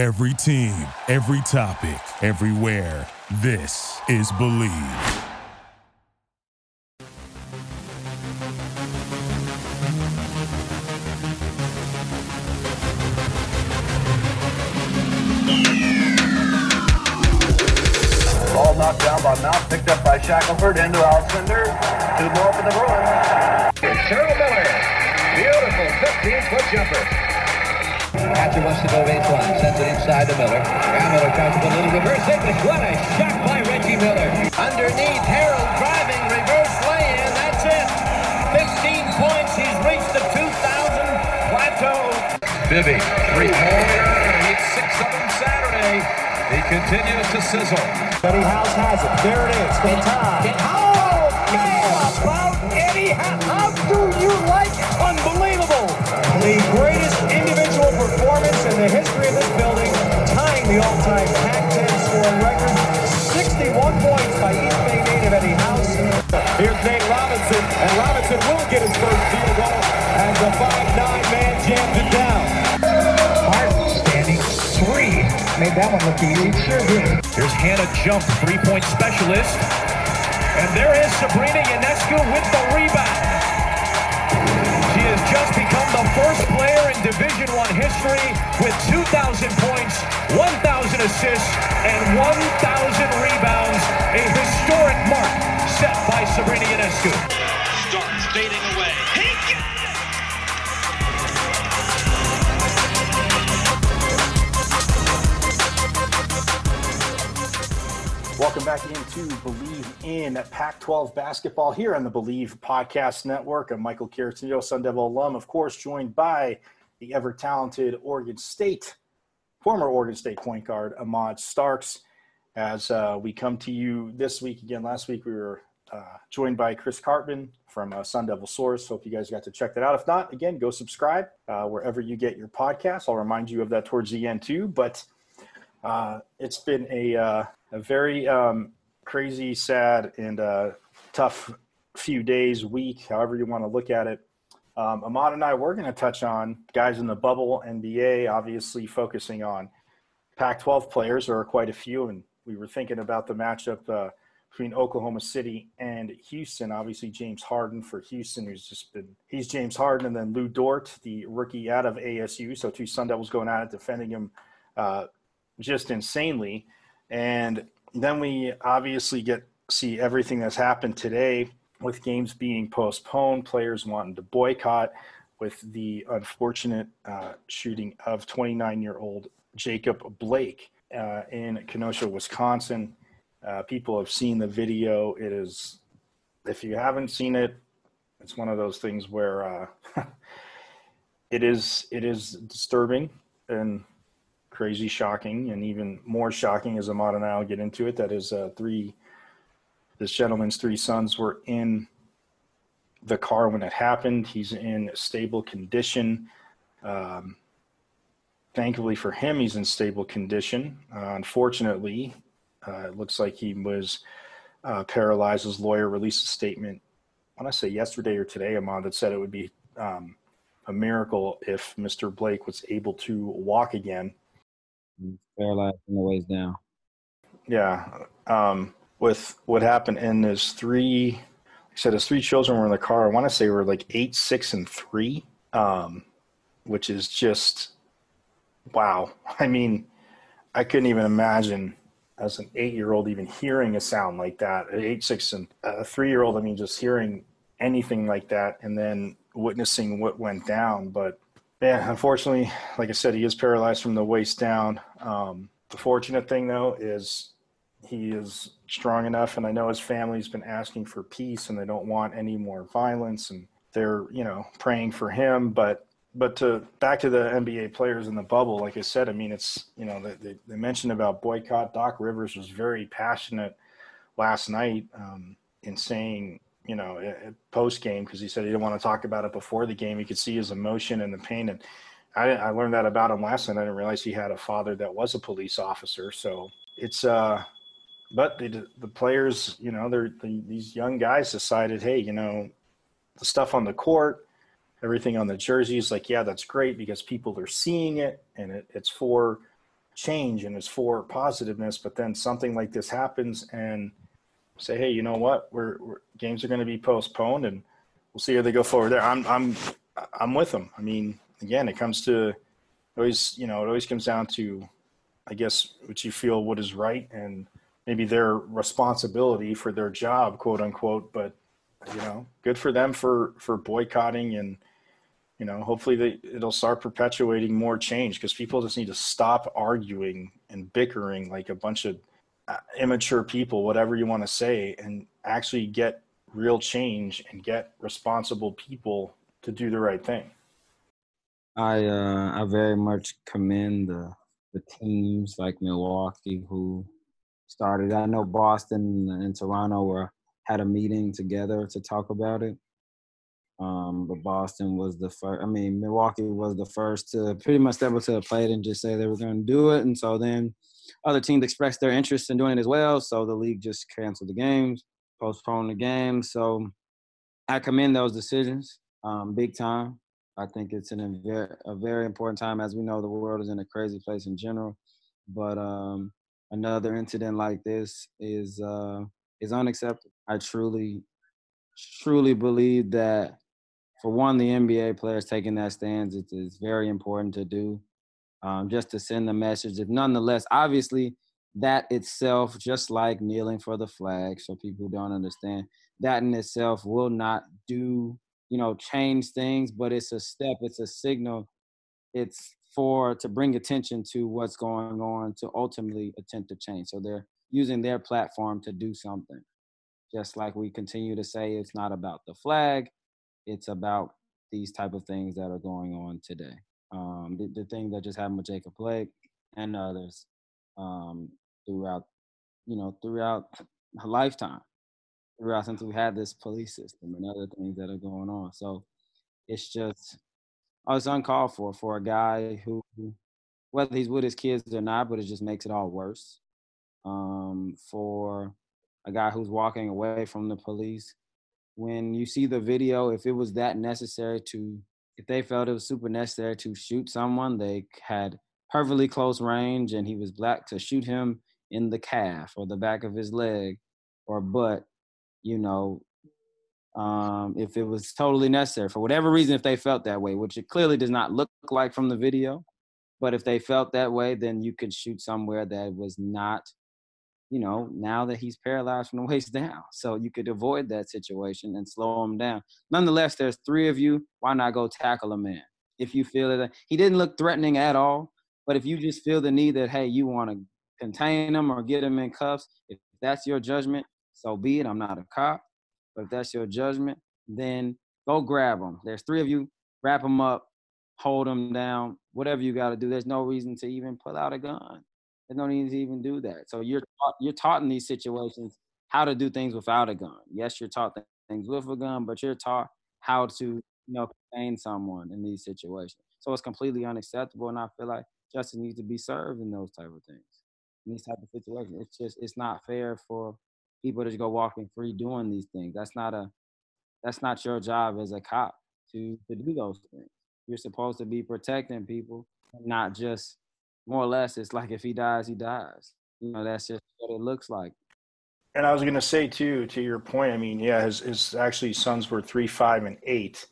Every team, every topic, everywhere. This is Believe. Ball knocked down by Mount, picked up by Shackelford into Alcindor. Two more for the Bruins. Cheryl Miller. Beautiful 15-foot jumper. Catcher wants to go baseline, sends it inside to Miller. Now Miller tries to put a little reverse English. What a shot by Reggie Miller. Underneath, Harold driving, reverse lay-in. That's it. 15 points. He's reached the 2,000 plateau. Bibby, three-pointer. He hit six of them Saturday. He continues to sizzle. Eddie House has it. There it is. The time. Oh, man, about Eddie House. How do you like it? And Robinson will get his first field goal as the 5'9 man jams it down. Martin standing three. Made that one look easy. Sure did. Here's Hannah Jump, three-point specialist. And there is Sabrina Ionescu with the rebound. She has just become the first player in Division One history with 2,000 points, 1,000 assists, and 1,000 rebounds. A historic mark set by Sabrina Ionescu. Fading away. He got it! Welcome back into Believe in Pac 12 basketball here on the Believe Podcast Network. I'm Michael Caratinio, Sun Devil alum, of course, joined by the ever talented Oregon State, former Oregon State point guard Ahmad Starks. As uh, we come to you this week again, last week we were uh, joined by Chris Karpman from uh, Sun Devil Source. Hope you guys got to check that out. If not, again, go subscribe uh, wherever you get your podcasts. I'll remind you of that towards the end too. But uh, it's been a uh, a very um, crazy, sad, and uh, tough few days, week, however you want to look at it. Um, Ahmad and I, we're going to touch on guys in the bubble, NBA, obviously focusing on Pac 12 players. Are quite a few, and we were thinking about the matchup uh, between Oklahoma City and Houston. Obviously, James Harden for Houston, who's just been, he's James Harden, and then Lu Dort, the rookie out of ASU. So, two Sun Devils going at it, defending him uh, just insanely. And then we obviously get see everything that's happened today with games being postponed, players wanting to boycott, with the unfortunate uh, shooting of 29 year old Jacob Blake uh, in Kenosha, Wisconsin. Uh, people have seen the video. It is, if you haven't seen it, it's one of those things where uh, it is it is disturbing and crazy shocking and even more shocking as Ahmad and I will get into it. That is uh, three, this gentleman's three sons were in the car when it happened. He's in stable condition. Um, thankfully for him, he's in stable condition. Uh, unfortunately, uh, it looks like he was uh, paralyzed. His lawyer released a statement, I want to say yesterday or today, Ahmad, that said it would be um, a miracle if Mr. Blake was able to walk again paralyzed from the waist down. Yeah. Um, with what happened, and his three, like I said, his three children were in the car. I want to say were like eight, six, and three, um, which is just wow. I mean, I couldn't even imagine as an eight-year-old even hearing a sound like that. At eight, six, and a three-year-old. I mean, just hearing anything like that, and then witnessing what went down. But yeah, unfortunately, like I said, he is paralyzed from the waist down. Um, the fortunate thing, though, is he is strong enough, and I know his family's been asking for peace, and they don't want any more violence, and they're you know praying for him. But but to back to the NBA players in the bubble, like I said, I mean it's you know they, they mentioned about boycott. Doc Rivers was very passionate last night um, in saying you know, post game because he said he didn't want to talk about it before the game. He could see his emotion and the pain. And I, I learned that about him last night. I didn't realize he had a father that was a police officer. So it's, uh, but the, the players, you know, they're the, these young guys decided, hey, you know, the stuff on the court, everything on the jerseys, like, yeah, that's great because people are seeing it and it, it's for change and it's for positiveness, but then something like this happens and say, hey, you know what? We're, we're games are going to be postponed, and we'll see how they go forward there. I'm I'm I'm with them. I mean, again, it comes to always you know it always comes down to, I guess, what you feel what is right and maybe their responsibility for their job, quote unquote. But you know, good for them for for boycotting and you know hopefully they, it'll start perpetuating more change because people just need to stop arguing and bickering like a bunch of uh, immature people whatever you want to say and actually get real change and get responsible people to do the right thing I uh, I very much commend the the teams like Milwaukee who started. I know Boston and Toronto were had a meeting together to talk about it. Um, but Boston was the first. I mean, Milwaukee was the first to pretty much step up to the plate and just say they were going to do it. And so then other teams expressed their interest in doing it as well. So the league just canceled the games, postponed the games. So I commend those decisions, um, big time. I think it's an, a very important time. As we know, the world is in a crazy place in general. But um, another incident like this is uh, is unacceptable. I truly, truly believe that for one, the NBA players taking that stance, it is very important to do, um, just to send the message. If nonetheless, obviously, that itself, just like kneeling for the flag, so people don't understand, that in itself will not do, you know, change things, but it's a step, it's a signal, it's for to bring attention to what's going on to ultimately attempt to change. So they're using their platform to do something. Just like we continue to say, it's not about the flag, it's about these type of things that are going on today. Um, the, the thing that just happened with Jacob Blake and others um, throughout, you know, throughout a lifetime, throughout since we had this police system and other things that are going on. So it's just, oh, it's uncalled for for a guy who, whether he's with his kids or not, but it just makes it all worse. Um, for a guy who's walking away from the police when you see the video, if it was that necessary to, if they felt it was super necessary to shoot someone, they had perfectly close range and he was black to shoot him in the calf or the back of his leg or butt, you know, um, if it was totally necessary for whatever reason, if they felt that way, which it clearly does not look like from the video, but if they felt that way, then you could shoot somewhere that was not you know, now that he's paralyzed from the waist down. So you could avoid that situation and slow him down. Nonetheless, there's three of you. Why not go tackle a man? If you feel that he didn't look threatening at all, but if you just feel the need that, hey, you want to contain him or get him in cuffs, if that's your judgment, so be it. I'm not a cop, but if that's your judgment, then go grab him. There's three of you. Wrap him up, hold him down, whatever you got to do. There's no reason to even pull out a gun. They don't need to even do that. So you're taught, you're taught in these situations how to do things without a gun. Yes, you're taught things with a gun, but you're taught how to you know contain someone in these situations. So it's completely unacceptable, and I feel like justice needs to be served in those type of things. In these type of situations, it's just it's not fair for people to go walking free doing these things. That's not a that's not your job as a cop to to do those things. You're supposed to be protecting people, not just more or less, it's like if he dies, he dies. You know, that's just what it looks like. And I was going to say too, to your point. I mean, yeah, his, his actually sons were three, five, and eight.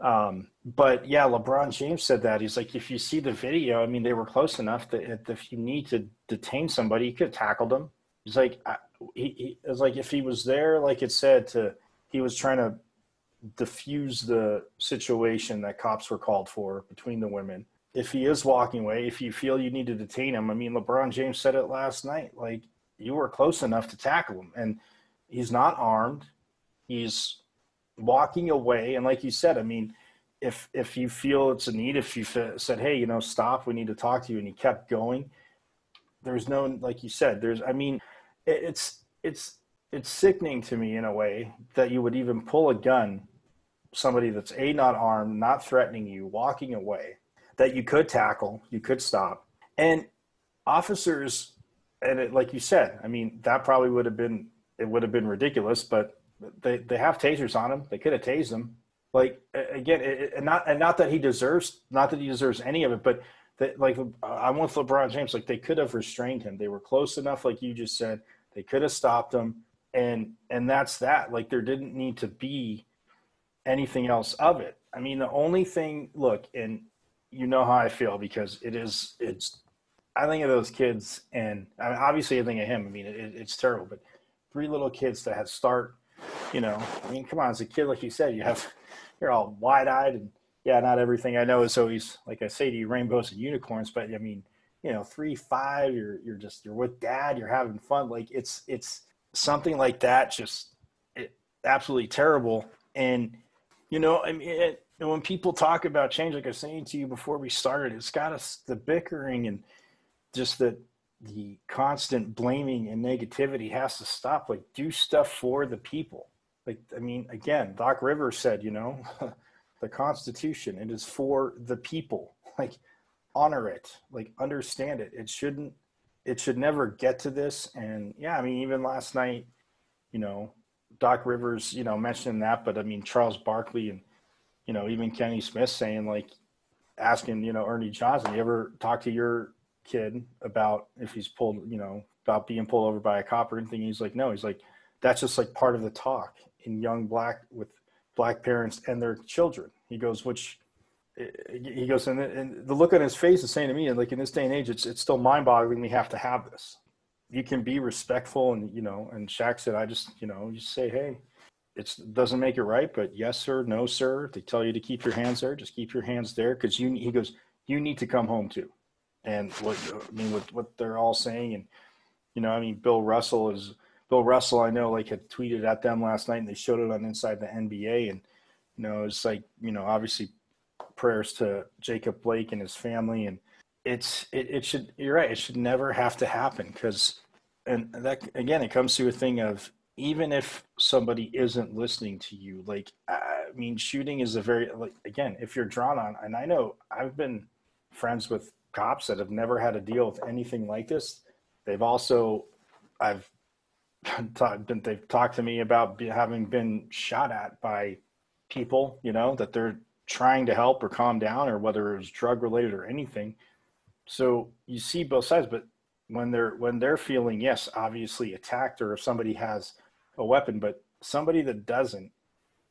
Um, but yeah, LeBron James said that he's like, if you see the video, I mean, they were close enough that if you need to detain somebody, you could have tackled them. He's like, I, he, he like if he was there, like it said, to he was trying to diffuse the situation that cops were called for between the women if he is walking away, if you feel you need to detain him, I mean, LeBron James said it last night. Like you were close enough to tackle him, and he's not armed. He's walking away, and like you said, I mean, if if you feel it's a need, if you said, "Hey, you know, stop, we need to talk to you," and he kept going, there's no, like you said, there's. I mean, it's it's it's sickening to me in a way that you would even pull a gun, somebody that's a not armed, not threatening you, walking away that you could tackle, you could stop. And officers, and it, like you said, I mean, that probably would have been, it would have been ridiculous, but they, they have tasers on them. They could have tased them. Like, again, it, and not, and not that he deserves, not that he deserves any of it, but that like I'm with LeBron James. Like they could have restrained him. They were close enough, like you just said. They could have stopped him, and and that's that. Like there didn't need to be anything else of it. I mean, the only thing. Look, and you know how I feel because it is. It's. I think of those kids, and I mean, obviously I think of him. I mean, it, it's terrible, but three little kids that had start. You know, I mean, come on, as a kid, like you said, you have you're all wide eyed and yeah, not everything I know is always like I say to you, rainbows and unicorns. But I mean, you know, three, five, you're you're just you're with dad, you're having fun. Like it's it's something like that, just it, absolutely terrible. And you know, I mean, it, when people talk about change, like I was saying to you before we started, it's got us the bickering and just the the constant blaming and negativity has to stop. Like, do stuff for the people. Like, I mean, again, Doc Rivers said, you know. the Constitution. It is for the people. Like, honor it. Like, understand it. It shouldn't. It should never get to this. And yeah, I mean, even last night, you know, Doc Rivers, you know, mentioning that, but I mean, Charles Barkley and you know, even Kenny Smith saying like, asking, you know, Ernie Johnson, you ever talk to your kid about if he's pulled, you know, about being pulled over by a cop or anything? He's like, no. He's like, that's just like part of the talk in young black with black parents and their children. He goes, which eh, eh, he goes, and, and the look on his face is saying to me, and like in this day and age, it's it's still mind boggling. We have to have this. You can be respectful, and you know. And Shaq said, I just, you know, you say, hey, it doesn't make it right, but yes, sir, no, sir. They tell you to keep your hands there. Just keep your hands there, because you. He goes, you need to come home too. And what I mean, what what they're all saying, and you know, I mean, Bill Russell is Bill Russell, I know, like had tweeted at them last night, and they showed it on Inside the NBA, and you know, it's like you know, obviously prayers to Jacob Blake and his family, and it's it, it should you're right, it should never have to happen because, and that again, it comes to a thing of even if somebody isn't listening to you, like I mean, shooting is a very like again, if you're drawn on, and I know I've been friends with cops that have never had to deal with anything like this. They've also I've they've talked to me about having been shot at by people, you know, that they're trying to help or calm down, or whether it was drug related or anything. So you see both sides, but when they're when they're feeling yes, obviously attacked, or if somebody has a weapon, but somebody that doesn't,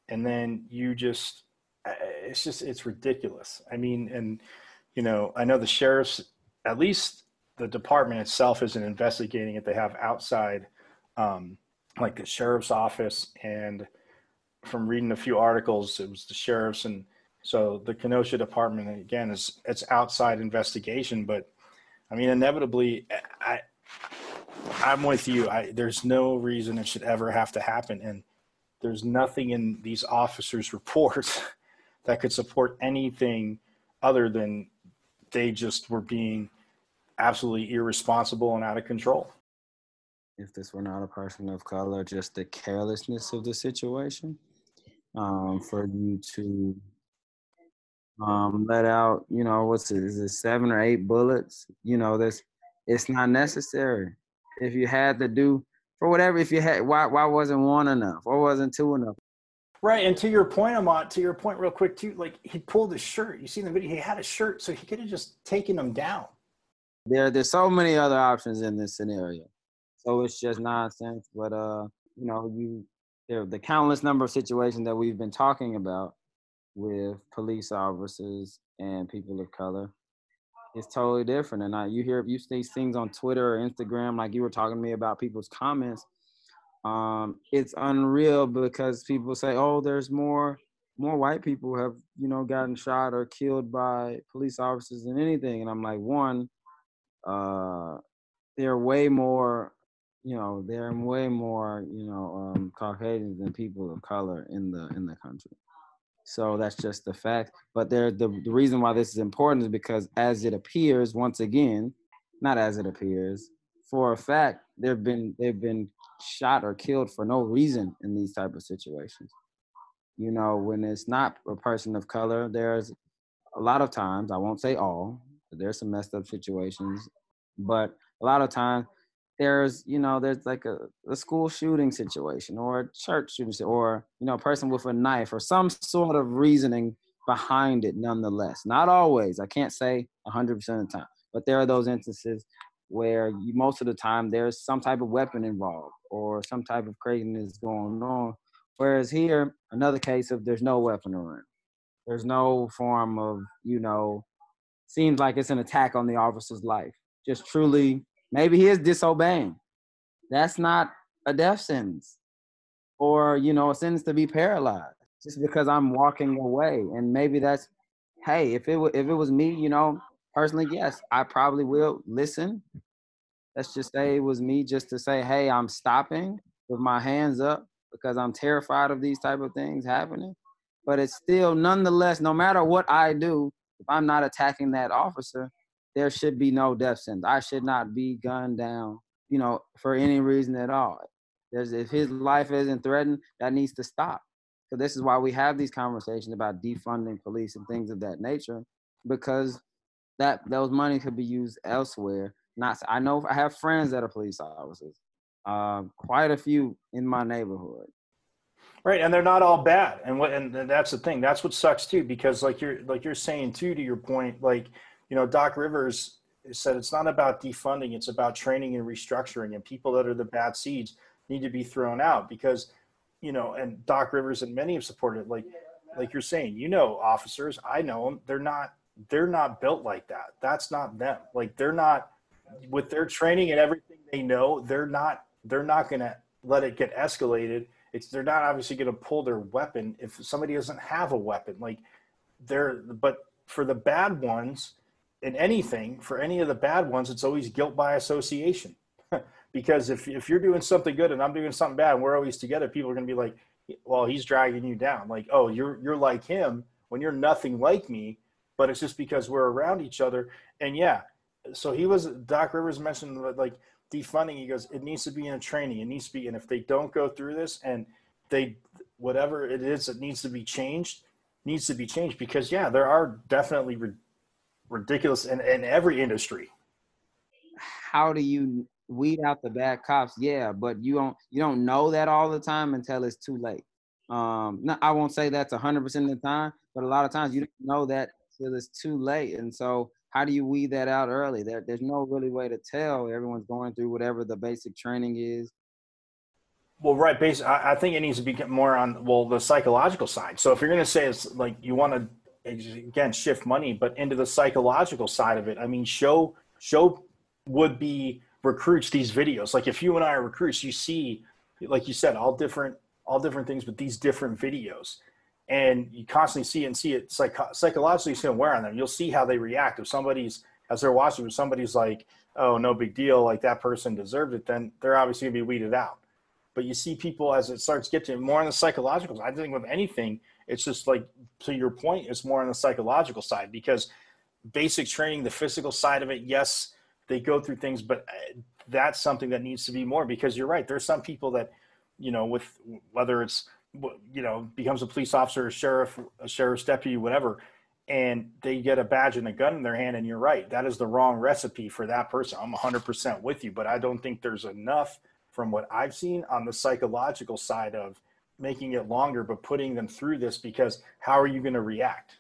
and then you just uh, it's just it's ridiculous. I mean, and you know, I know the sheriffs, at least the department itself isn't investigating it. They have outside um, like the sheriff's office and from reading a few articles it was the sheriffs and so the kenosha department again is it's outside investigation but i mean inevitably i i'm with you I, there's no reason it should ever have to happen and there's nothing in these officers reports that could support anything other than they just were being absolutely irresponsible and out of control if this were not a person of color, just the carelessness of the situation, um, for you to um, let out, you know, what's it, is it seven or eight bullets? You know, this it's not necessary. If you had to do for whatever, if you had, why why wasn't one enough or wasn't two enough? Right, and to your point, Ahmad, to your point, real quick too, like he pulled his shirt. You see in the video, he had a shirt, so he could have just taken him down. There, there's so many other options in this scenario. So it's just nonsense. But uh, you know, you there the countless number of situations that we've been talking about with police officers and people of color it's totally different. And I, you hear you see things on Twitter or Instagram, like you were talking to me about people's comments. Um, it's unreal because people say, "Oh, there's more more white people have you know gotten shot or killed by police officers than anything." And I'm like, one, uh, they're way more you know, they're way more, you know, um, Caucasians than people of color in the in the country. So that's just the fact. But there, the, the reason why this is important is because, as it appears, once again, not as it appears, for a fact, they've been they've been shot or killed for no reason in these type of situations. You know, when it's not a person of color, there's a lot of times, I won't say all, there's some messed up situations, but a lot of times there's you know there's like a, a school shooting situation or a church shooting or you know a person with a knife or some sort of reasoning behind it nonetheless. Not always. I can't say 100% of the time, but there are those instances where you, most of the time there's some type of weapon involved or some type of craziness going on. Whereas here, another case of there's no weapon around. There's no form of, you know, seems like it's an attack on the officer's life. Just truly, maybe he is disobeying. That's not a death sentence or, you know, a sentence to be paralyzed just because I'm walking away. And maybe that's, hey, if it, if it was me, you know, personally, yes, I probably will listen. Let's just say it was me just to say, hey, I'm stopping with my hands up because I'm terrified of these type of things happening. But it's still, nonetheless, no matter what I do, if I'm not attacking that officer, there should be no death sentence. I should not be gunned down, you know, for any reason at all. There's, if his life isn't threatened, that needs to stop. So this is why we have these conversations about defunding police and things of that nature, because that those money could be used elsewhere. Not I know I have friends that are police officers, uh, quite a few in my neighborhood. Right, and they're not all bad, and what and that's the thing. That's what sucks too, because like you're like you're saying too, to your point, like you know, Doc Rivers said it's not about defunding; it's about training and restructuring, and people that are the bad seeds need to be thrown out because you know, and Doc Rivers and many have supported like like you're saying, you know, officers, I know them, they're not they're not built like that. That's not them. Like they're not with their training and everything they know, they're not they're not going to let it get escalated. It's they're not obviously going to pull their weapon if somebody doesn't have a weapon. Like they're but for the bad ones in anything, for any of the bad ones, it's always guilt by association. because if if you're doing something good and I'm doing something bad and we're always together, people are going to be like, well, he's dragging you down. Like, oh, you're you're like him when you're nothing like me but it's just because we're around each other. And yeah, so he was Doc Rivers mentioned like defunding. He goes, it needs to be in a training. It needs to be, and if they don't go through this and they whatever it is that needs to be changed needs to be changed because yeah, there are definitely ridiculous in, in every industry. How do you weed out the bad cops? Yeah, but you don't you don't know that all the time until it's too late. Um, no, I won't say that's hundred percent of the time, but a lot of times you don't know that till it's too late. And so how do you weed that out early? There, there's no really way to tell. Everyone's going through whatever the basic training is. Well, right. Basically, I, I think it needs to be more on well the psychological side. So if you're going to say it's like you want to again shift money, but into the psychological side of it, I mean, show show would be recruits these videos. Like if you and I are recruits, you see, like you said, all different all different things with these different videos and you constantly see it and see it psych- psychologically see wear on them. You'll see how they react. If somebody's as they're watching, if somebody's like, "Oh, no big deal," like that person deserved it, then they're obviously gonna be weeded out. But you see people as it starts getting more on the psychological. I think with anything, it's just like to your point, it's more on the psychological side because basic training, the physical side of it, yes, they go through things, but uh, that's something that needs to be more because you're right. There's some people that, you know, with whether it's you know, becomes a police officer, a sheriff, a sheriff's deputy, whatever, and they get a badge and a gun in their hand, and you're right, that is the wrong recipe for that person. I'm 100% with you, but I don't think there's enough from what I've seen on the psychological side of making it longer, but putting them through this because how are you going to react?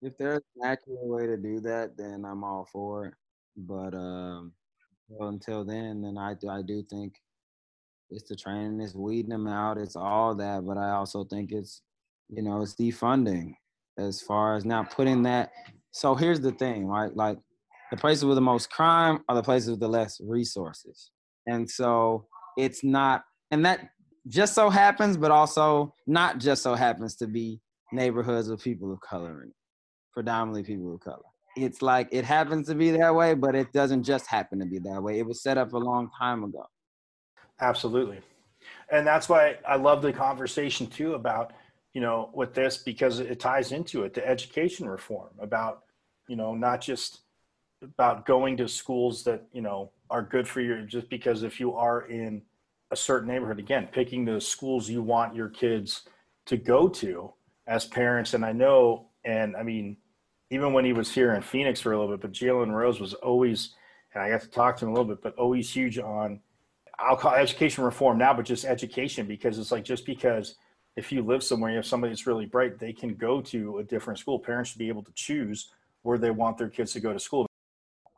If there's an accurate way to do that, then I'm all for it. But um, well, until then, then I I do think it's the training, it's weeding them out, it's all that. But I also think it's, you know, it's defunding as far as now putting that. So here's the thing, right? Like the places with the most crime are the places with the less resources. And so it's not, and that just so happens, but also not just so happens to be neighborhoods of people of color and predominantly people of color. It's like it happens to be that way, but it doesn't just happen to be that way. It was set up a long time ago. Absolutely. And that's why I love the conversation too about, you know, with this because it ties into it, the education reform about, you know, not just about going to schools that, you know, are good for you just because if you are in a certain neighborhood, again, picking the schools you want your kids to go to as parents. And I know, and I mean, even when he was here in Phoenix for a little bit, but Jalen Rose was always, and I got to talk to him a little bit, but always huge on I'll call education reform now, but just education because it's like just because if you live somewhere, you have somebody that's really bright, they can go to a different school. Parents should be able to choose where they want their kids to go to school.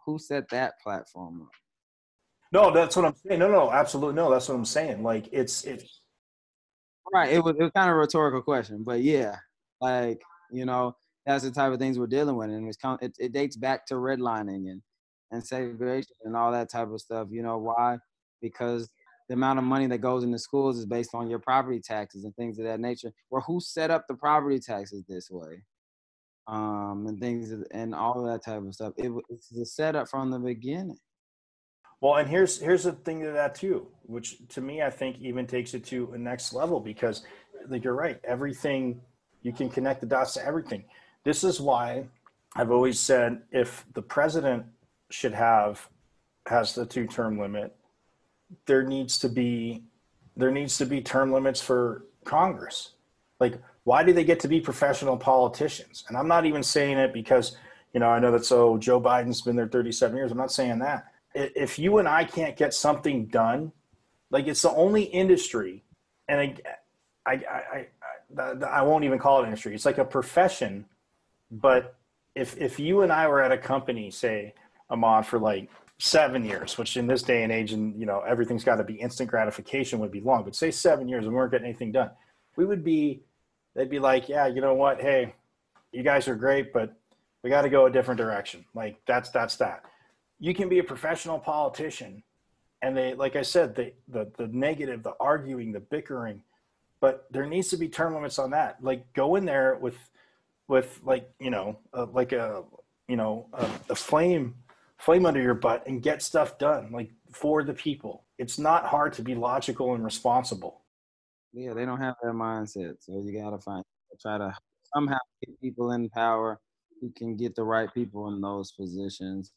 Who set that platform up? No, that's what I'm saying. No, no, absolutely no. That's what I'm saying. Like it's it's right. It was it was kind of a rhetorical question, but yeah, like you know, that's the type of things we're dealing with, and it's it, it dates back to redlining and and segregation and all that type of stuff. You know why? Because the amount of money that goes into schools is based on your property taxes and things of that nature. Well, who set up the property taxes this way? Um, and things and all that type of stuff. It, it's the setup from the beginning. Well, and here's here's the thing to that too, which to me I think even takes it to a next level because, like you're right, everything you can connect the dots to everything. This is why I've always said if the president should have has the two term limit there needs to be there needs to be term limits for Congress. Like, why do they get to be professional politicians? And I'm not even saying it because, you know, I know that so Joe Biden's been there 37 years. I'm not saying that. If you and I can't get something done, like it's the only industry, and I, I, I, I, I won't even call it industry. It's like a profession. But if if you and I were at a company, say, Ahmad, for like seven years, which in this day and age, and you know everything's got to be instant gratification, would be long. But say seven years and we weren't getting anything done, we would be. They'd be like, yeah, you know what? Hey, you guys are great, but we got to go a different direction. Like that's that's that. You can be a professional politician, and they, like I said, the the the negative, the arguing, the bickering, but there needs to be term limits on that. Like go in there with with like you know uh, like a you know a, a flame flame under your butt and get stuff done like for the people. It's not hard to be logical and responsible. Yeah they don't have that mindset so you gotta find try to somehow get people in power who can get the right people in those positions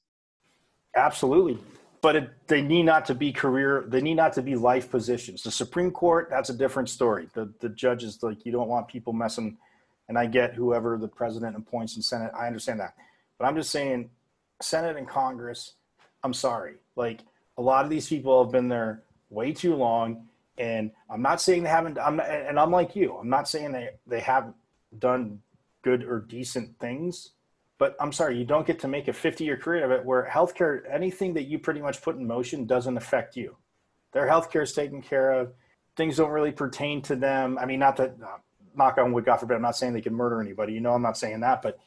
absolutely. But it, they need not to be career they need not to be life positions. The supreme court that's a different story. The the judges like you don't want people messing and i get whoever the president appoints in senate. I understand that. But i'm just saying Senate and Congress, I'm sorry. Like a lot of these people have been there way too long. And I'm not saying they haven't, I'm not, and I'm like you, I'm not saying they, they haven't done good or decent things, but I'm sorry, you don't get to make a 50 year career of it where healthcare, anything that you pretty much put in motion doesn't affect you. Their healthcare is taken care of. Things don't really pertain to them. I mean, not that, uh, knock on wood, God forbid, I'm not saying they can murder anybody. You know, I'm not saying that, but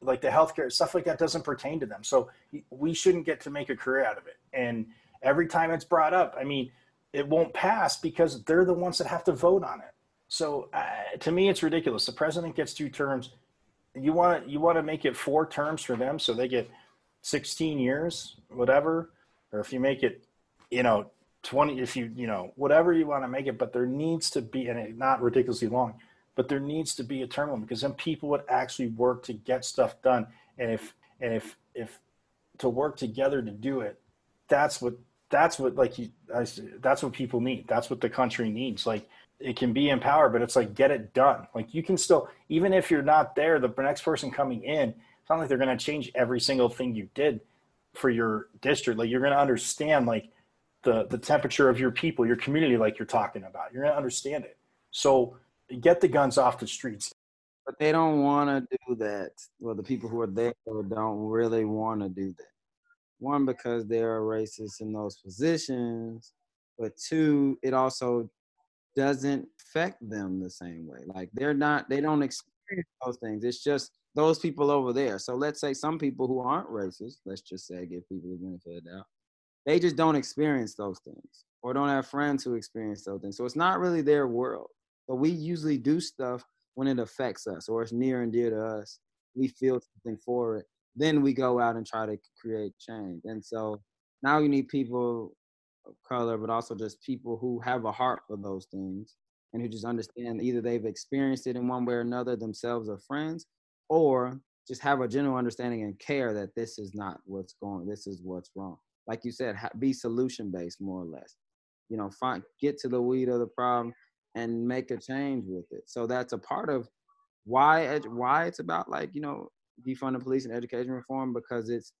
like the healthcare stuff like that doesn't pertain to them. So we shouldn't get to make a career out of it. And every time it's brought up, I mean, it won't pass because they're the ones that have to vote on it. So uh, to me, it's ridiculous. The president gets two terms. You want you want to make it four terms for them, so they get 16 years, whatever. Or if you make it, you know, 20, if you you know whatever you want to make it, but there needs to be, and it, not ridiculously long but there needs to be a term limit because then people would actually work to get stuff done. And if and if if to work together to do it, that's what that's what like you I, that's what people need. That's what the country needs. Like it can be in power, but it's like get it done. Like you can still even if you're not there, the next person coming in, it's not like they're going to change every single thing you did for your district. Like you're going to understand like the the temperature of your people, your community, like you're talking about. You're going to understand it. So get the guns off the streets. But they don't want to do that. Well, the people who are there don't really want to do that. One, because they're racist in those positions, but two, it also doesn't affect them the same way. Like they're not, they don't experience those things. It's just those people over there. So let's say some people who aren't racist, let's just say give people the benefit of the doubt, they just don't experience those things or don't have friends who experience those things. So it's not really their world. But we usually do stuff when it affects us or it's near and dear to us. We feel something for it. Then we go out and try to create change. And so now you need people of color, but also just people who have a heart for those things and who just understand either they've experienced it in one way or another themselves or friends, or just have a general understanding and care that this is not what's going, this is what's wrong. Like you said, be solution based more or less. You know, find get to the weed of the problem and make a change with it. So that's a part of why why it's about like you know defunding police and education reform because it's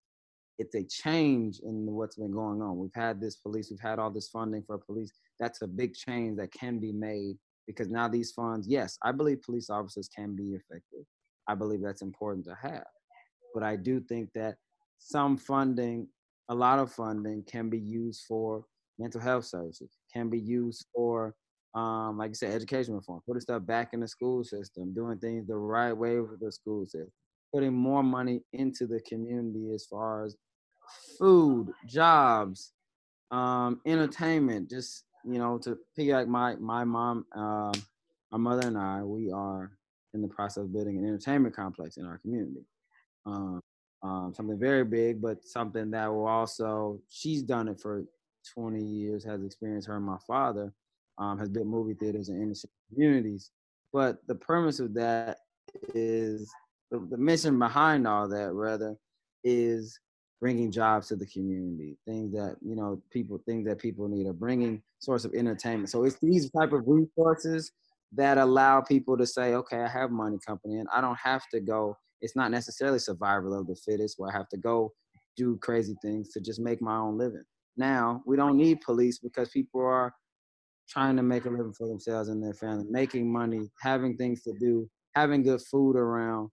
it's a change in what's been going on. We've had this police, we've had all this funding for police. That's a big change that can be made because now these funds, yes, I believe police officers can be effective. I believe that's important to have. But I do think that some funding, a lot of funding, can be used for mental health services, can be used for, um, like I said, education reform, putting stuff back in the school system, doing things the right way with the school system, putting more money into the community as far as food, jobs, um, entertainment, just you know, to piggyback my my mom, um, my mother and I, we are in the process of building an entertainment complex in our community. Um, um, something very big, but something that will also. She's done it for 20 years, has experience. Her and my father um, has built movie theaters in inner communities. But the premise of that is the, the mission behind all that, rather, is bringing jobs to the community, things that you know people things that people need, or bringing source of entertainment. So it's these type of resources that allow people to say, okay, I have money company, and I don't have to go. It's not necessarily survival of the fittest, where I have to go do crazy things to just make my own living. Now we don't need police because people are trying to make a living for themselves and their family, making money, having things to do, having good food around,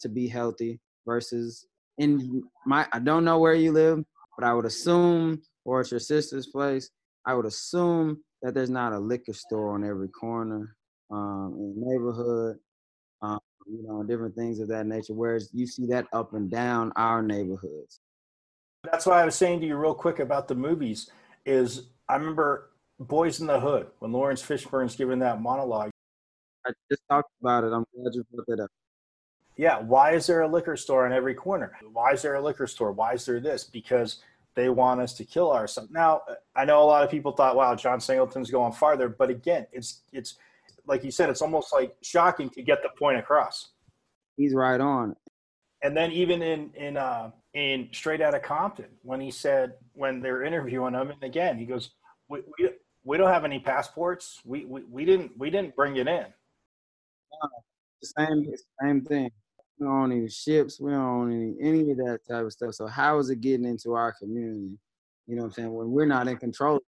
to be healthy versus in my I don't know where you live, but I would assume, or it's your sister's place, I would assume that there's not a liquor store on every corner um, in the neighborhood, um, you know, different things of that nature. Whereas you see that up and down our neighborhoods. That's why I was saying to you real quick about the movies. Is I remember Boyz n the Hood when Laurence Fishburne's giving that monologue. I just talked about it. I'm glad you brought that up. Yeah, why is there a liquor store on every corner? Why is there a liquor store? Why is there this? Because they want us to kill ourselves. Now, I know a lot of people thought, "Wow, John Singleton's going farther," but again, it's it's like you said, it's almost like shocking to get the point across. He's right on. And then even in in uh, in Straight Outta Compton, when he said when they're interviewing him, and again he goes, "We we, we don't have any passports. We, we we didn't we didn't bring it in." the same same thing we don't own any ships, we don't own any any of that type of stuff. So how is it getting into our community? You know what I'm saying? When we're not in control.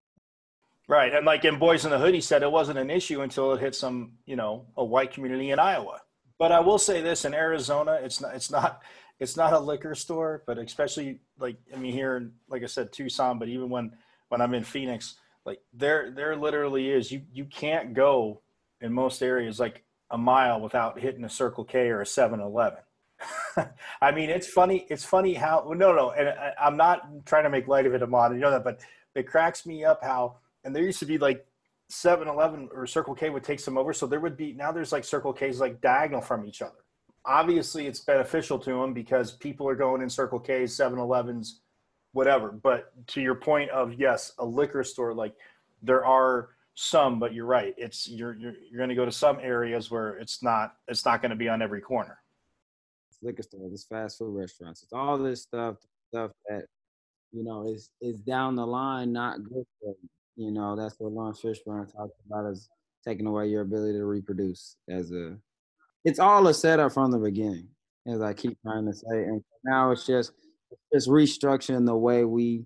Right. And like in Boyz n the Hood, he said it wasn't an issue until it hit some, you know, a white community in Iowa. But I will say this in Arizona, it's not it's not it's not a liquor store, but especially like I mean here in like I said, Tucson, but even when when I'm in Phoenix, like there there literally is you you can't go in most areas like a mile without hitting a Circle K or a 7-Eleven. I mean, it's funny. It's funny how no, no, and I, am not trying to make light of it, Ahmad. You know that, but it cracks me up how. And there used to be like 7-Eleven or Circle K would take some over, so there would be now there's like Circle K's like diagonal from each other. Obviously, it's beneficial to them because people are going in Circle K's, 7-Elevens, whatever. But to your point of yes, a liquor store like there are some, but you're right. It's you're you're, you're going to go to some areas where it's not it's not going to be on every corner. liquor stores, it's fast food restaurants, it's all this stuff stuff that you know is is down the line not good for you. You know that's what Laurence Fishburne talked about is taking away your ability to reproduce as a. It's all a setup from the beginning, as I keep trying to say, and now it's just it's restructuring the way we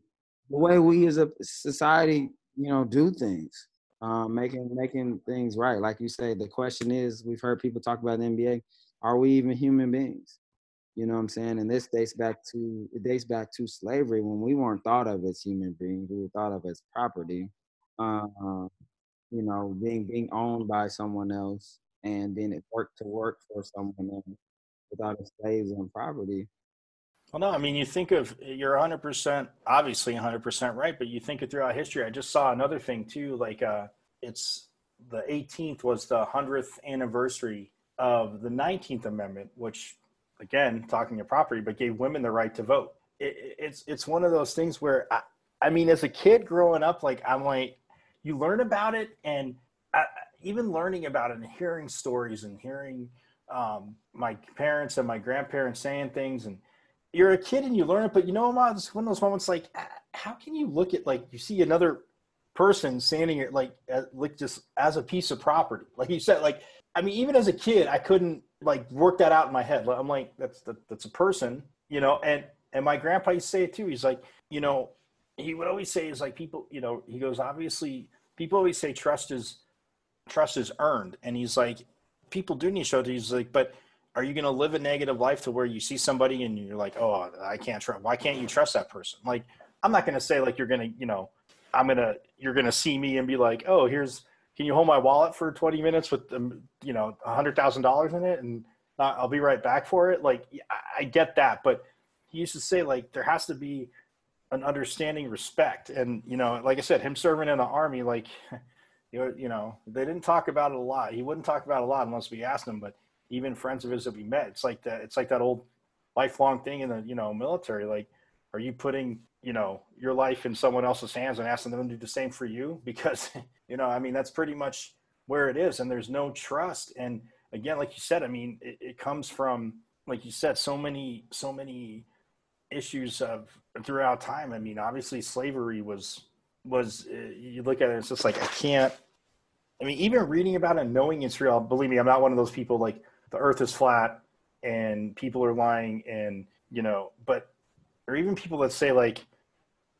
the way we as a society you know do things um, making making things right. Like you say, the question is, we've heard people talk about the NBA. Are we even human beings? You know what I'm saying? And this dates back to it dates back to slavery when we weren't thought of as human beings. We were thought of as property. Uh, you know, being being owned by someone else and being work to work for someone else without slaves and property. Well, no, I mean, you think of you're 100%, obviously 100% right, but you think it throughout history. I just saw another thing too, like uh, it's the 18th was the 100th anniversary of the 19th Amendment, which, again, talking of property, but gave women the right to vote. It, it's it's one of those things where, I, I mean, as a kid growing up, like I'm like, you learn about it, and I, even learning about it and hearing stories and hearing um, my parents and my grandparents saying things and you're a kid and you learn it, but you know, it's one of those moments like, how can you look at like you see another person standing it like like just as a piece of property, like you said, like I mean, even as a kid, I couldn't like work that out in my head. I'm like, that's that, that's a person, you know, and and my grandpa used to say it too. He's like, you know, he would always say is like people, you know, he goes, obviously, people always say trust is trust is earned. And he's like, people do need to show. He's like, but are you going to live a negative life to where you see somebody and you're like, oh, I can't trust. Why can't you trust that person? Like, I'm not going to say like you're going to, you know, I'm gonna you're gonna see me and be like, oh, here's can you hold my wallet for 20 minutes with um, you know a hundred thousand dollars in it and I'll be right back for it. Like I get that, but he used to say like there has to be an understanding respect and you know like i said him serving in the army like you know they didn't talk about it a lot he wouldn't talk about it a lot unless we asked him but even friends of his that we met it's like that it's like that old lifelong thing in the you know military like are you putting you know your life in someone else's hands and asking them to do the same for you because you know i mean that's pretty much where it is and there's no trust and again like you said i mean it, it comes from like you said so many so many issues of throughout time. I mean, obviously slavery was was uh, you look at it, it's just like I can't. I mean, even reading about it, knowing it's real. Believe me, I'm not one of those people like the Earth is flat and people are lying, and you know, but or even people that say like,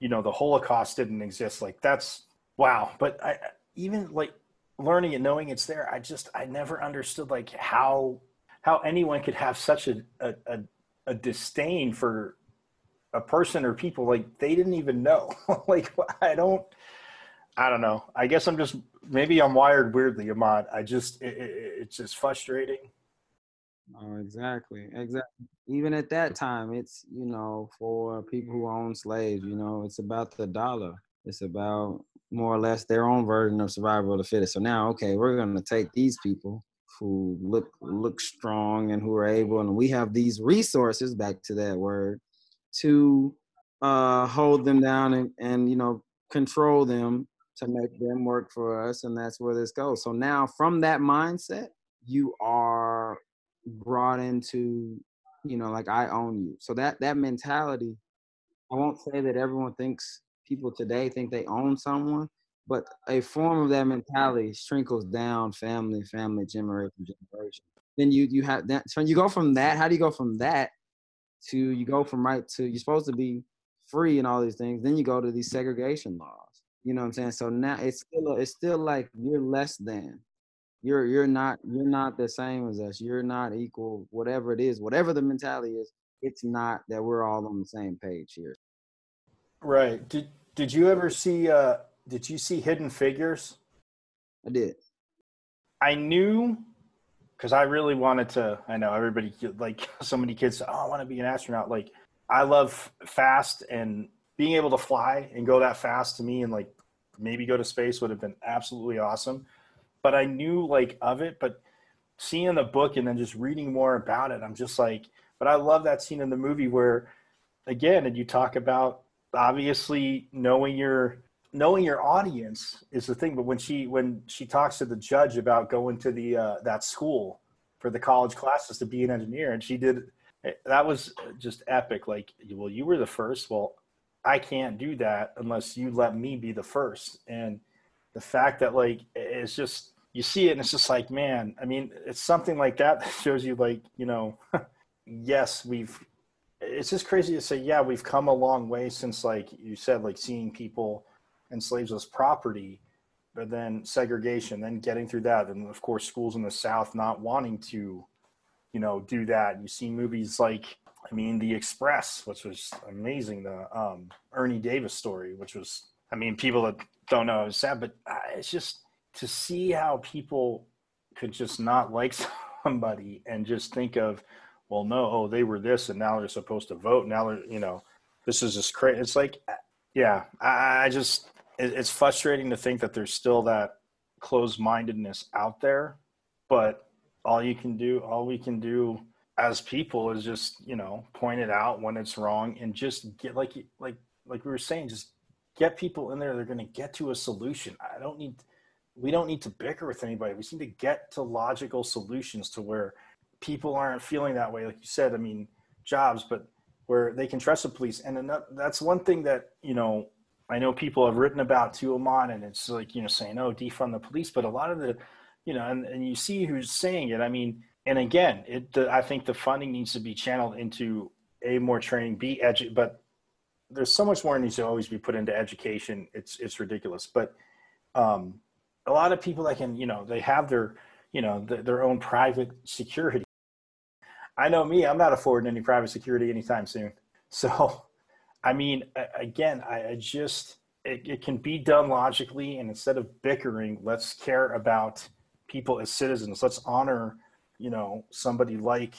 you know, the Holocaust didn't exist. Like that's wow. But I even like learning and knowing it's there. I just I never understood like how how anyone could have such a, a, a, a disdain for a person or people like they didn't even know like i don't i don't know i guess i'm just maybe i'm wired weirdly ahmad i just it, it, it's just frustrating oh exactly exactly. Even at that time it's you know for people who own slaves you know it's about the dollar. It's about more or less their own version of survival of the fittest. So now okay we're going to take these people who look look strong and who are able and we have these resources back to that word to uh, hold them down and, and you know control them to make them work for us and that's where this goes. So now from that mindset you are brought into you know like i own you. So that that mentality i won't say that everyone thinks people today think they own someone but a form of that mentality trickles down family family generation generation. Then you you have that so you go from that how do you go from that to you go from right to you're supposed to be free and all these things then you go to these segregation laws you know what i'm saying? So now it's still it's still like you're less than you're you're not you're not the same as us you're not equal whatever it is whatever the mentality is it's not that we're all on the same page here right did did you ever see uh did you see hidden figures i did i knew because I really wanted to. I know everybody like so many kids. Oh, I want to be an astronaut. Like I love fast and being able to fly and go that fast to me and like maybe go to space would have been absolutely awesome. But I knew like of it, but seeing the book and then just reading more about it, I'm just like. But I love that scene in the movie where, again, and you talk about obviously knowing your knowing your audience is the thing but when she when she talks to the judge about going to the uh, that school for the college classes to be an engineer and she did that was just epic like well you were the first well i can't do that unless you let me be the first and the fact that like it's just you see it and it's just like man i mean it's something like that that shows you like you know yes we've it's just crazy to say yeah we've come a long way since like you said like seeing people enslaves us property, but then segregation, then getting through that, and of course schools in the South not wanting to, you know, do that. You see movies like, I mean, The Express, which was amazing, the um, Ernie Davis story, which was, I mean, people that don't know it's sad, but uh, it's just to see how people could just not like somebody and just think of, well, no, oh, they were this, and now they're supposed to vote. Now they're, you know, this is just crazy. It's like, yeah, I, I just it's frustrating to think that there's still that closed mindedness out there, but all you can do, all we can do as people is just, you know, point it out when it's wrong and just get like, like, like we were saying, just get people in there. They're going to get to a solution. I don't need, we don't need to bicker with anybody. We need to get to logical solutions to where people aren't feeling that way. Like you said, I mean, jobs, but where they can trust the police. And that's one thing that, you know, I know people have written about to Ahmad, and it's like you know saying, "Oh, defund the police," but a lot of the, you know, and, and you see who's saying it. I mean, and again, it the, I think the funding needs to be channeled into a more training, b edu, but there's so much more needs to always be put into education. It's it's ridiculous, but um, a lot of people that can, you know, they have their, you know, the, their own private security. I know me, I'm not affording any private security anytime soon. So, I mean, again, I, I just, it, it can be done logically. And instead of bickering, let's care about people as citizens. Let's honor, you know, somebody like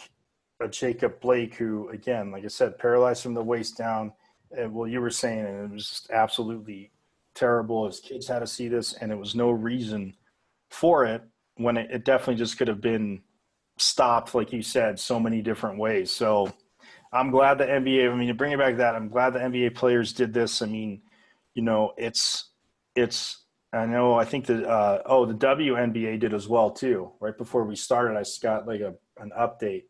a Jacob Blake, who, again, like I said, paralyzed from the waist down. And well, you were saying, and it was just absolutely terrible. His kids had to see this, and it was no reason for it when it, it definitely just could have been stopped, like you said, so many different ways. So I'm glad the NBA. I mean, to bring it back to that, I'm glad the NBA players did this. I mean, you know, it's it's. I know. I think that uh, oh, the WNBA did as well too. Right before we started, I got like a an update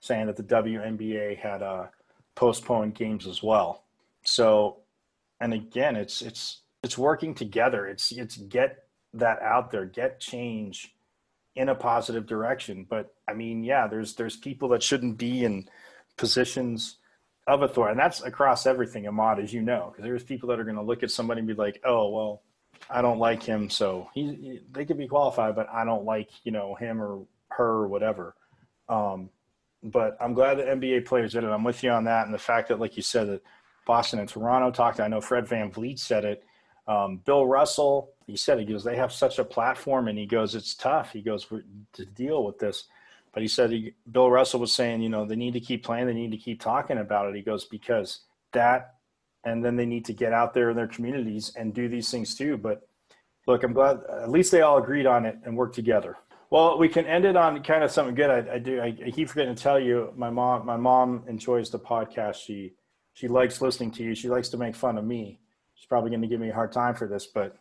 saying that the WNBA had uh, postponed games as well. So, and again, it's it's it's working together. It's it's get that out there, get change in a positive direction. But I mean, yeah, there's there's people that shouldn't be in positions of authority, and that's across everything, Ahmad, as you know, because there's people that are going to look at somebody and be like, oh, well, I don't like him, so he, he, they could be qualified, but I don't like you know him or her or whatever. Um, but I'm glad the NBA players did it. I'm with you on that, and the fact that, like you said, that Boston and Toronto talked. I know Fred Van VanVleet said it um, Bill Russell, he said, he goes, they have such a platform, and he goes, it's tough. He goes to deal with this, but he said, he, Bill Russell was saying, you know, they need to keep playing, they need to keep talking about it. He goes because that, and then they need to get out there in their communities and do these things too. But look, I'm glad at least they all agreed on it and worked together. Well, we can end it on kind of something good. I, I do. I, I keep forgetting to tell you, my mom, my mom enjoys the podcast. She she likes listening to you. She likes to make fun of me she's probably going to give me a hard time for this, but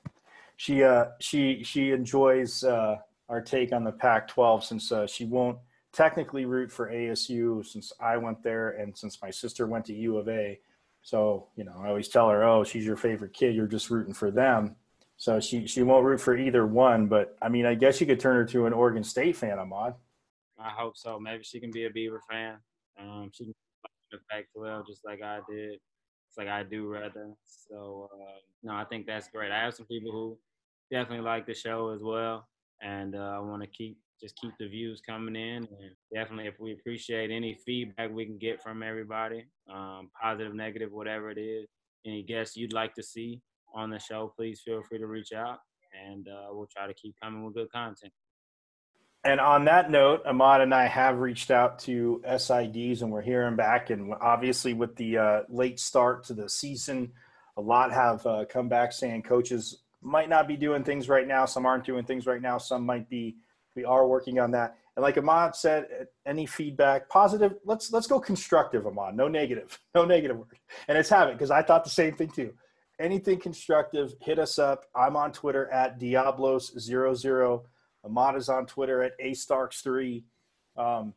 she uh, she she enjoys uh, our take on the Pac-12 since uh, she won't technically root for ASU since I went there and since my sister went to U of A. So you know, I always tell her, "Oh, she's your favorite kid. You're just rooting for them." So she she won't root for either one. But I mean, I guess you could turn her to an Oregon State fan, Ahmad. I hope so. Maybe she can be a Beaver fan. Um, she can the Pac-12 just like I did. It's like I do rather. So uh, no, I think that's great. I have some people who definitely like the show as well, and uh, I want to keep just keep the views coming in. And definitely, if we appreciate any feedback we can get from everybody, um, positive, negative, whatever it is, any guests you'd like to see on the show, please feel free to reach out, and uh, we'll try to keep coming with good content. And on that note, Ahmad and I have reached out to SIDs and we're hearing back. And obviously, with the uh, late start to the season, a lot have uh, come back saying coaches might not be doing things right now. Some aren't doing things right now. Some might be. We are working on that. And like Ahmad said, any feedback, positive. Let's let's go constructive, Ahmad. No negative. No negative word. And it's having because I thought the same thing too. Anything constructive, hit us up. I'm on Twitter at Diablos00. Ahmad is on Twitter at astarks3. Um,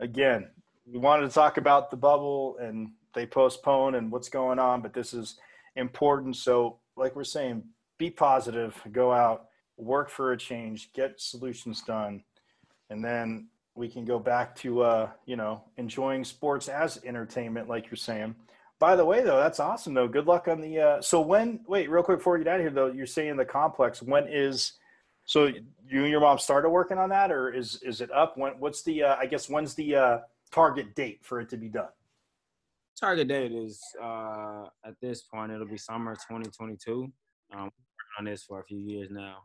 again, we wanted to talk about the bubble and they postpone and what's going on, but this is important. So, like we're saying, be positive, go out, work for a change, get solutions done, and then we can go back to uh, you know enjoying sports as entertainment, like you're saying. By the way, though, that's awesome. Though, good luck on the. Uh, so when? Wait, real quick before we get out of here, though, you're saying the complex. When is so you and your mom started working on that, or is is it up? When what's the uh, I guess when's the uh, target date for it to be done? Target date is uh, at this point it'll be summer 2022. Um, on this for a few years now.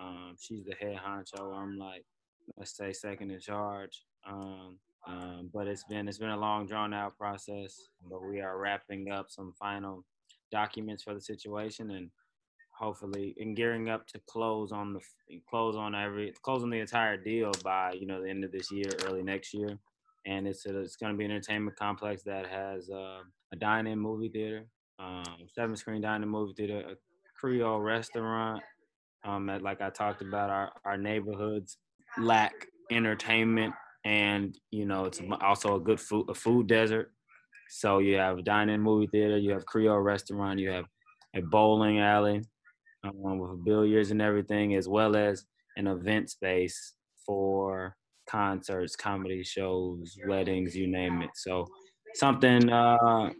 Um, she's the head honcho. I'm like let's say second in charge. Um, um, but it's been it's been a long drawn out process. But we are wrapping up some final documents for the situation and hopefully and gearing up to close on the close on every close on the entire deal by you know the end of this year, early next year. And it's a, it's going to be an entertainment complex that has uh, a dine-in movie theater, um, seven screen dine-in movie theater, a Creole restaurant. Um, like I talked about, our our neighborhoods lack entertainment, and you know it's also a good food a food desert. So you have a dine-in movie theater, you have Creole restaurant, you have a bowling alley, um, with billiards and everything, as well as an event space for concerts, comedy shows, weddings, you name it. So something uh,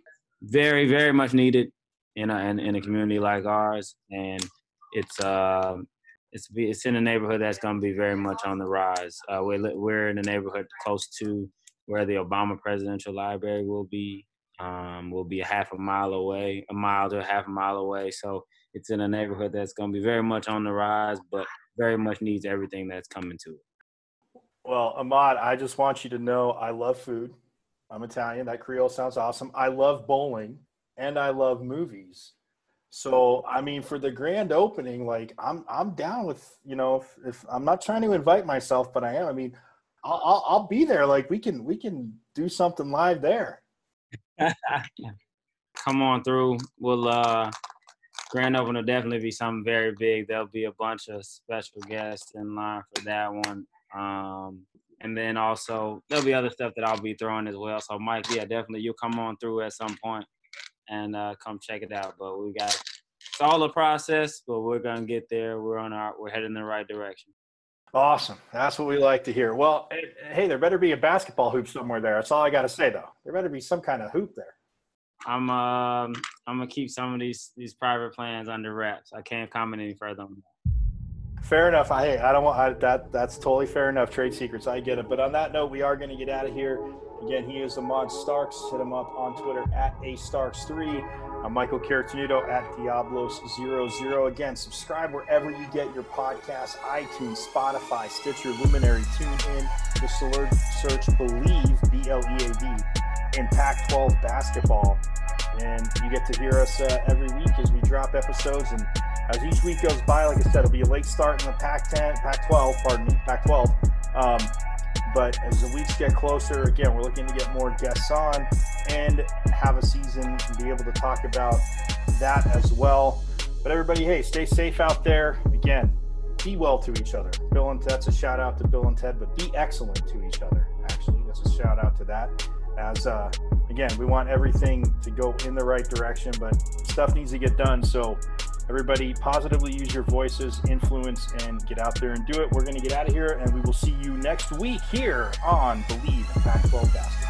very, very much needed in a, in, in a community like ours, and it's uh, it's it's in a neighborhood that's going to be very much on the rise. Uh, we're we're in a neighborhood close to where the Obama Presidential Library will be. Um, will be a half a mile away, a mile to a half a mile away. So it's in a neighborhood that's going to be very much on the rise, but very much needs everything that's coming to it. Well, Ahmad, I just want you to know I love food. I'm Italian. That Creole sounds awesome. I love bowling and I love movies. So I mean, for the grand opening, like I'm I'm down with you know if, if I'm not trying to invite myself, but I am. I mean, I'll, I'll, I'll be there. Like we can we can do something live there. Come on through. We'll uh grand opening will definitely be something very big. There'll be a bunch of special guests in line for that one. Um and then also there'll be other stuff that I'll be throwing as well. So Mike, yeah, definitely you'll come on through at some point and uh, come check it out. But we got it's all a process, but we're gonna get there. We're on our we're heading in the right direction. Awesome. That's what we like to hear. Well, hey, there better be a basketball hoop somewhere there. That's all I got to say, though. There better be some kind of hoop there. I'm um I'm gonna keep some of these these private plans under wraps. I can't comment any further on that. Fair enough. I I don't want I, that. That's totally fair enough. Trade secrets. I get it. But on that note, we are to get out of here. Again, he is Ahmad Starks. Hit him up on Twitter at a Starks3. I'm Michael Caratenuto at Diablos00. Again, subscribe wherever you get your podcasts iTunes, Spotify, Stitcher, Luminary, TuneIn. Just search Bleav, B L E A V, in Pac 12 basketball. And you get to hear us uh, every week as we drop episodes. And as each week goes by, like I said, it'll be a late start in the Pac 10, Pac 12, pardon me, Pac 12. Um, but as the weeks get closer, again, we're looking to get more guests on and have a season and be able to talk about that as well. But everybody, hey, stay safe out there. Again, be well to each other. Bill and that's a shout out to Bill and Ted, but be excellent to each other. Actually, that's a shout out to that. As uh, again, we want everything to go in the right direction, but stuff needs to get done. So Everybody, positively use your voices, influence, and get out there and do it. We're going to get out of here, and we will see you next week here on Bleav in Pac 12 Basketball.